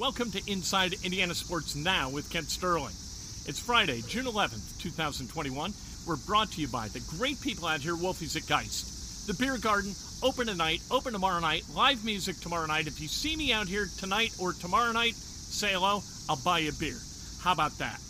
Welcome to Inside Indiana Sports Now with Kent Sterling. It's Friday, June 11th, 2021. We're brought to you by the great people out here, Wolfies at Geist. The Beer Garden, open tonight, open tomorrow night, live music tomorrow night. If you see me out here tonight or tomorrow night, say hello, I'll buy you a beer. How about that?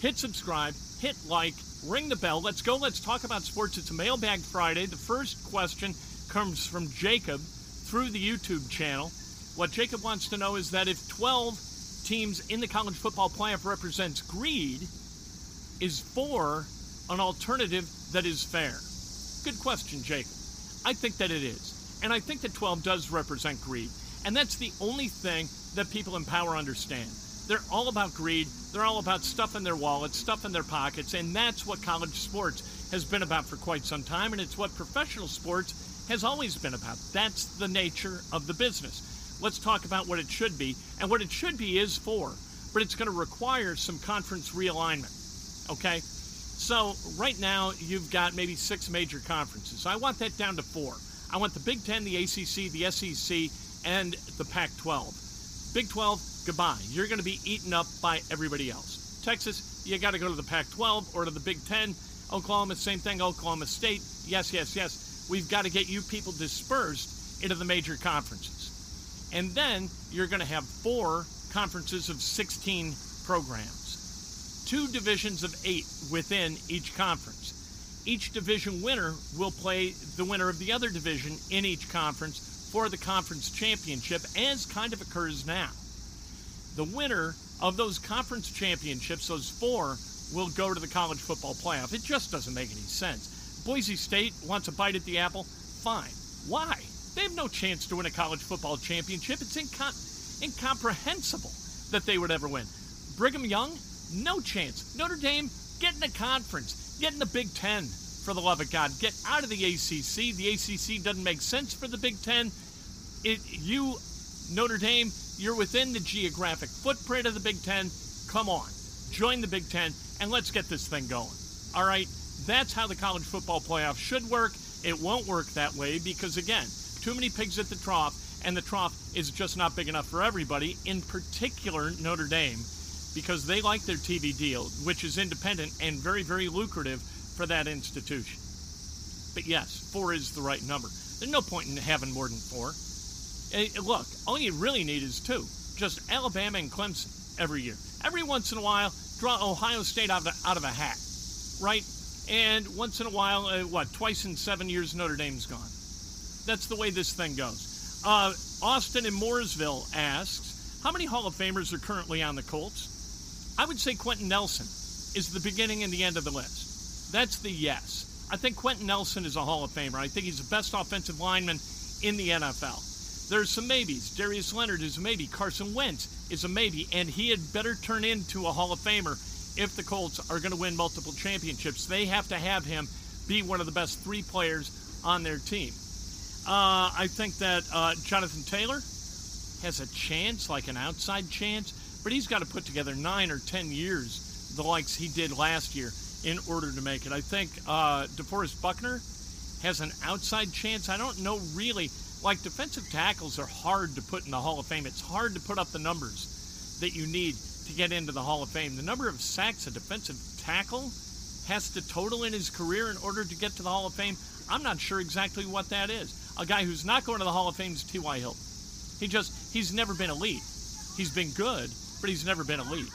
Hit subscribe, hit like, ring the bell. Let's go. Let's talk about sports. It's a mailbag Friday. The first question comes from Jacob through the YouTube channel. What Jacob wants to know is that if 12 teams in the college football playoff represents greed, is four an alternative that is fair? Good question, Jacob. I think that it is. And I think that 12 does represent greed. And that's the only thing that people in power understand. They're all about greed. They're all about stuff in their wallets, stuff in their pockets. And that's what college sports has been about for quite some time. And it's what professional sports has always been about. That's the nature of the business let's talk about what it should be. And what it should be is four, but it's going to require some conference realignment. Okay? So right now, you've got maybe six major conferences. I want that down to four. I want the Big Ten, the ACC, the SEC, and the Pac 12. Big 12, goodbye. You're going to be eaten up by everybody else. Texas, you got to go to the Pac 12 or to the Big Ten. Oklahoma, same thing. Oklahoma State, yes, yes, yes. We've got to get you people dispersed into the major conferences. And then you're going to have four conferences of 16 programs, two divisions of eight within each conference. Each division winner will play the winner of the other division in each conference for the conference championship, as kind of occurs now. The winner of those conference championships, those four, will go to the college football playoff. It just doesn't make any sense. Boise State wants a bite at the apple. Fine. Why? Have no chance to win a college football championship. It's incom- incomprehensible that they would ever win. Brigham Young, no chance. Notre Dame, get in the conference, get in the Big Ten, for the love of God. Get out of the ACC. The ACC doesn't make sense for the Big Ten. It, you, Notre Dame, you're within the geographic footprint of the Big Ten. Come on, join the Big Ten, and let's get this thing going. All right, that's how the college football playoff should work. It won't work that way because, again, too many pigs at the trough, and the trough is just not big enough for everybody, in particular Notre Dame, because they like their TV deal, which is independent and very, very lucrative for that institution. But yes, four is the right number. There's no point in having more than four. Eh, look, all you really need is two. Just Alabama and Clemson every year. Every once in a while, draw Ohio State out of, out of a hat, right? And once in a while, uh, what, twice in seven years, Notre Dame's gone. That's the way this thing goes. Uh, Austin in Mooresville asks, how many Hall of Famers are currently on the Colts? I would say Quenton Nelson is the beginning and the end of the list. That's the yes. I think Quenton Nelson is a Hall of Famer. I think he's the best offensive lineman in the NFL. There's some maybes. Darius Leonard is a maybe. Carson Wentz is a maybe. And he had better turn into a Hall of Famer if the Colts are going to win multiple championships. They have to have him be one of the best three players on their team. Uh, I think that uh, Jonathan Taylor has a chance, like an outside chance, but he's got to put together nine or ten years, the likes he did last year, in order to make it. I think uh, DeForest Buckner has an outside chance. I don't know really. Like defensive tackles are hard to put in the Hall of Fame. It's hard to put up the numbers that you need to get into the Hall of Fame. The number of sacks a defensive tackle has to total in his career in order to get to the Hall of Fame. I'm not sure exactly what that is. A guy who's not going to the Hall of Fame is T.Y. Hilton. He just, he's never been elite. He's been good, but he's never been elite.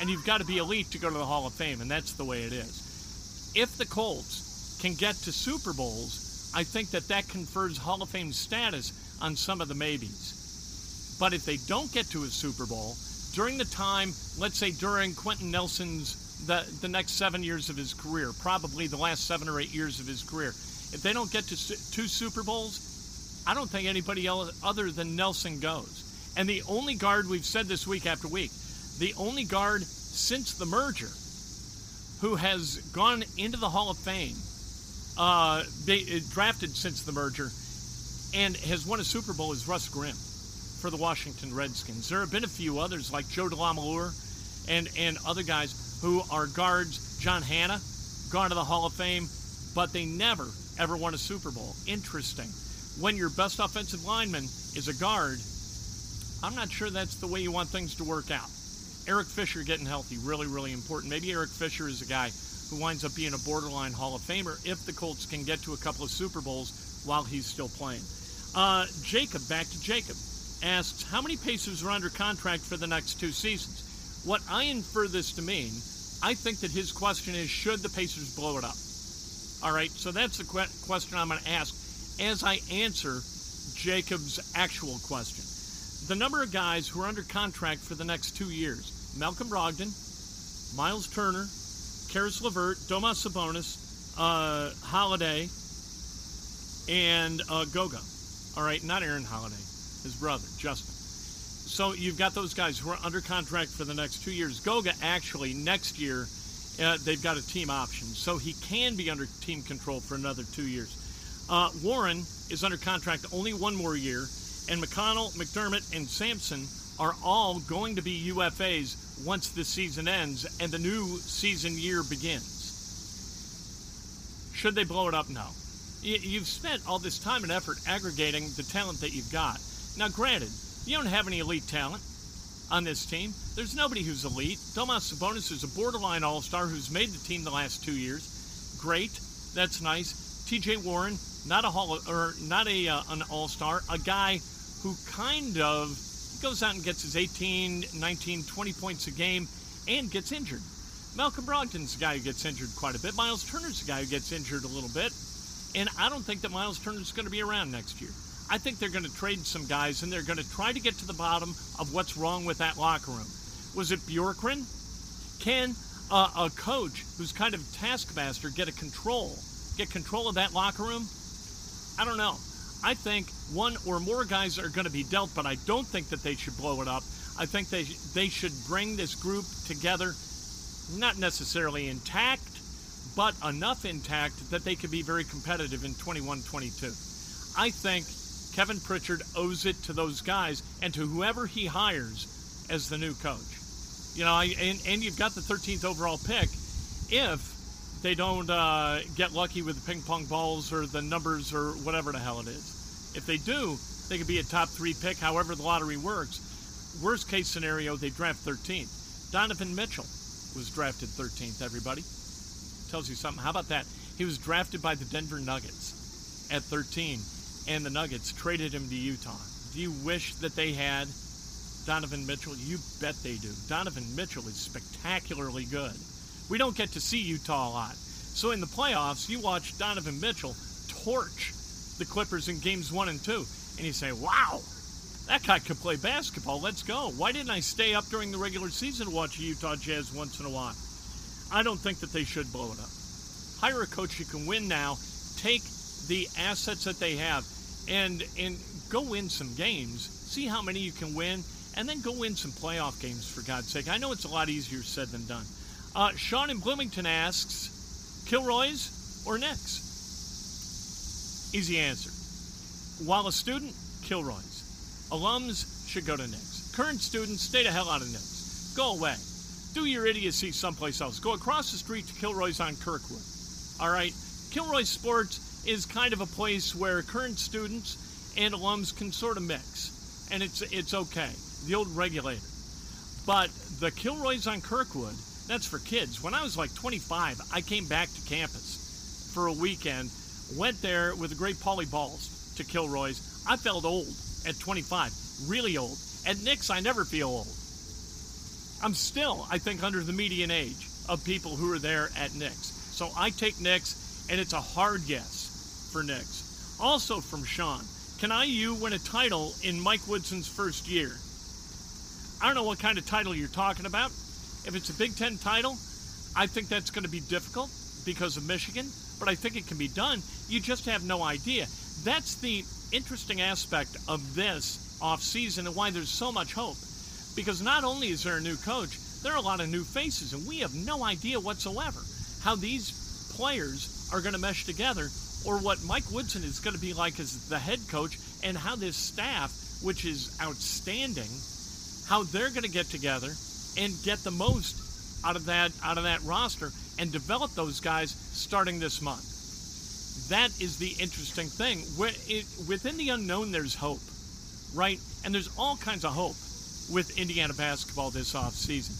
And you've got to be elite to go to the Hall of Fame, and that's the way it is. If the Colts can get to Super Bowls, I think that that confers Hall of Fame status on some of the maybes. But if they don't get to a Super Bowl, during the time, let's say during Quenton Nelson's the, the next seven years of his career, probably the last seven or eight years of his career, if they don't get to two Super Bowls, I don't think anybody else other than Nelson goes. And the only guard we've said this week after week, the only guard since the merger who has gone into the Hall of Fame, uh, uh, drafted since the merger, and has won a Super Bowl is Russ Grimm for the Washington Redskins. There have been a few others like Joe DeLamielleure and, and other guys who are guards. John Hannah, gone to the Hall of Fame, but they never, ever won a Super Bowl. Interesting. When your best offensive lineman is a guard, I'm not sure that's the way you want things to work out. Eric Fisher getting healthy, really, really important. Maybe Eric Fisher is a guy who winds up being a borderline Hall of Famer if the Colts can get to a couple of Super Bowls while he's still playing. Uh, Jacob, back to Jacob, asks How many Pacers are under contract for the next two seasons? What I infer this to mean, I think that his question is Should the Pacers blow it up? All right, so that's the que- question I'm going to ask as I answer Jacob's actual question. The number of guys who are under contract for the next two years Malcolm Brogdon, Miles Turner, Caris LeVert, Domas Sabonis, uh, Holiday, and uh, Goga. All right, not Aaron Holiday, his brother, Justin. So you've got those guys who are under contract for the next two years. Goga actually next year uh, they've got a team option, so he can be under team control for another two years. Uh, Warren is under contract only one more year, and McConnell, McDermott, and Sampson are all going to be UFAs once the season ends and the new season year begins. Should they blow it up? No. You've spent all this time and effort aggregating the talent that you've got. Now, granted, you don't have any elite talent on this team. There's nobody who's elite. Domas Sabonis is a borderline all star who's made the team the last two years. Great. That's nice. TJ Warren, not a hall or not a uh, an all star, a guy who kind of goes out and gets his 18, 19, 20 points a game and gets injured. Malcolm Brogdon's a guy who gets injured quite a bit. Miles Turner's a guy who gets injured a little bit. And I don't think that Miles Turner's going to be around next year. I think they're going to trade some guys and they're going to try to get to the bottom of what's wrong with that locker room. Was it Bjorkgren? Can uh, a coach who's kind of taskmaster get a control, get control of that locker room? I don't know. I think one or more guys are going to be dealt, but I don't think that they should blow it up. I think they they should bring this group together, not necessarily intact, but enough intact that they could be very competitive in 21-22. I think Kevin Pritchard owes it to those guys and to whoever he hires as the new coach. You know, and, and you've got the 13th overall pick. If they don't uh, get lucky with the ping pong balls or the numbers or whatever the hell it is, if they do, they could be a top three pick, however the lottery works. Worst case scenario, they draft 13th. Donovan Mitchell was drafted 13th, everybody. Tells you something. How about that? He was drafted by the Denver Nuggets at 13 and the Nuggets traded him to Utah. Do you wish that they had Donovan Mitchell? You bet they do. Donovan Mitchell is spectacularly good. We don't get to see Utah a lot. So in the playoffs, you watch Donovan Mitchell torch the Clippers in games one and two, and you say, wow, that guy could play basketball. Let's go. Why didn't I stay up during the regular season to watch Utah Jazz once in a while? I don't think that they should blow it up. Hire a coach who can win now. Take the assets that they have and and go win some games. See how many you can win, and then go win some playoff games for God's sake. I know it's a lot easier said than done. Uh, Sean in Bloomington asks, Kilroy's or Nick's? Easy answer. While a student, Kilroy's. Alums should go to Nick's. Current students, stay the hell out of Nick's. Go away. Do your idiocy someplace else. Go across the street to Kilroy's on Kirkwood. All right? Kilroy Sports is kind of a place where current students and alums can sort of mix, and it's it's okay. The old regulator, but the Kilroy's on Kirkwood, that's for kids. When I was like 25, I came back to campus for a weekend, went there with a great Polly Balls to Kilroy's. I felt old at 25, really old. At Nick's, I never feel old. I'm still, I think, under the median age of people who are there at Nick's. So I take Nick's, and it's a hard guess for Nick's. Also from Sean, can IU win a title in Mike Woodson's first year? I don't know what kind of title you're talking about. If it's a Big Ten title, I think that's going to be difficult because of Michigan, but I think it can be done. You just have no idea. That's the interesting aspect of this offseason and why there's so much hope. Because not only is there a new coach, there are a lot of new faces, and we have no idea whatsoever how these players are going to mesh together or what Mike Woodson is going to be like as the head coach and how this staff, which is outstanding, how they're going to get together and get the most out of that out of that roster and develop those guys starting this month. That is the interesting thing. Within the unknown, there's hope, right? And there's all kinds of hope with Indiana basketball this offseason.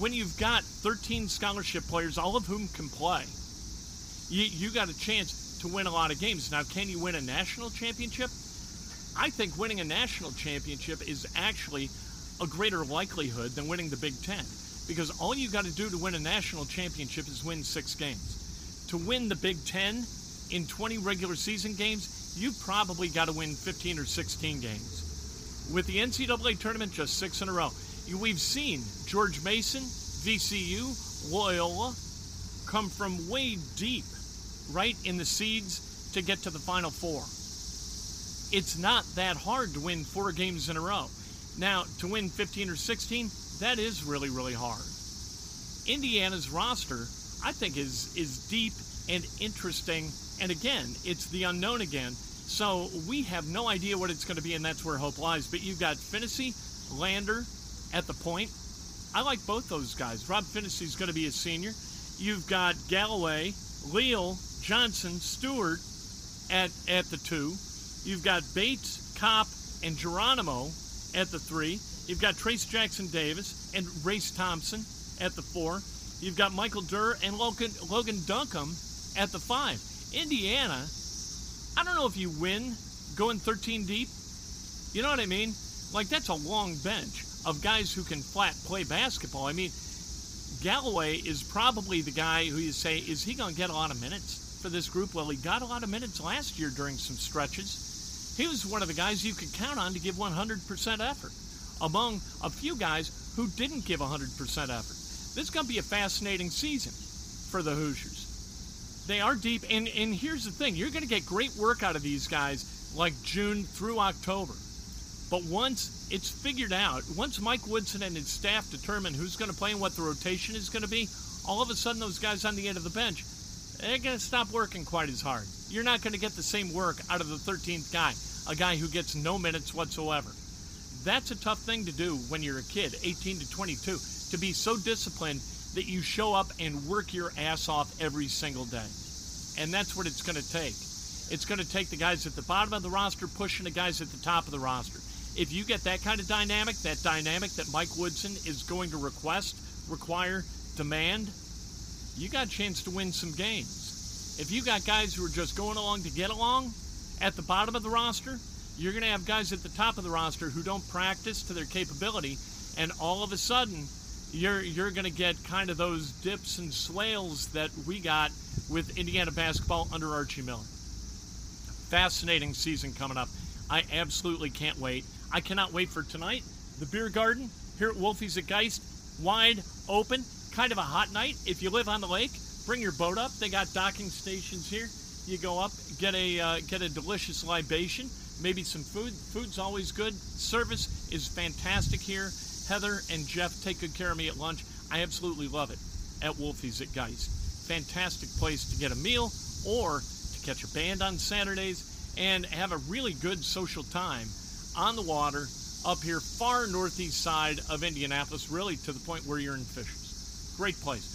When you've got 13 scholarship players, all of whom can play, you, you got a chance to win a lot of games. Now, can you win a national championship? I think winning a national championship is actually a greater likelihood than winning the Big Ten because all you got to do to win a national championship is win six games. To win the Big Ten in 20 regular season games, you probably got to win 15 or 16 games. With the NCAA tournament, just six in a row. We've seen George Mason, VCU, Loyola come from way deep, right in the seeds to get to the Final Four. It's not that hard to win four games in a row. Now, to win 15 or 16, that is really, really hard. Indiana's roster, I think, is is deep and interesting. And again, it's the unknown again. So we have no idea what it's going to be, and that's where hope lies. But you've got Phinisee, Lander at the point. I like both those guys. Rob is going to be a senior. You've got Galloway, Leal, Johnson, Stewart at at the two. You've got Bates, Kopp, and Geronimo at the three. You've got Trayce Jackson Davis and Race Thompson at the four. You've got Michael Durr and Logan, Logan Duncombe at the five. Indiana, I don't know if you win going 13 deep. You know what I mean? Like, that's a long bench of guys who can flat play basketball. I mean, Galloway is probably the guy who you say, is he going to get a lot of minutes for this group? Well, he got a lot of minutes last year during some stretches. He was one of the guys you could count on to give 100% effort among a few guys who didn't give 100% effort. This is going to be a fascinating season for the Hoosiers. They are deep, and, and here's the thing you're going to get great work out of these guys like June through October. But once it's figured out, once Mike Woodson and his staff determine who's going to play and what the rotation is going to be, all of a sudden those guys on the end of the bench, they're going to stop working quite as hard you're not going to get the same work out of the 13th guy, a guy who gets no minutes whatsoever. That's a tough thing to do when you're a kid, 18 to 22, to be so disciplined that you show up and work your ass off every single day. And that's what it's going to take. It's going to take the guys at the bottom of the roster pushing the guys at the top of the roster. If you get that kind of dynamic, that dynamic that Mike Woodson is going to request, require, demand, you got a chance to win some games. If you got guys who are just going along to get along at the bottom of the roster, you're going to have guys at the top of the roster who don't practice to their capability, and all of a sudden, you're you're going to get kind of those dips and swales that we got with Indiana basketball under Archie Miller. Fascinating season coming up. I absolutely can't wait. I cannot wait for tonight. The beer garden here at Wolfie's at Geist, wide open. Kind of a hot night if you live on the lake bring your boat up. They got docking stations here. You go up, get a uh, get a delicious libation, maybe some food. Food's always good. Service is fantastic here. Heather and Jeff take good care of me at lunch. I absolutely love it at Wolfie's at Geist. Fantastic place to get a meal or to catch a band on Saturdays and have a really good social time on the water up here far northeast side of Indianapolis, really to the point where you're in Fishers. Great place.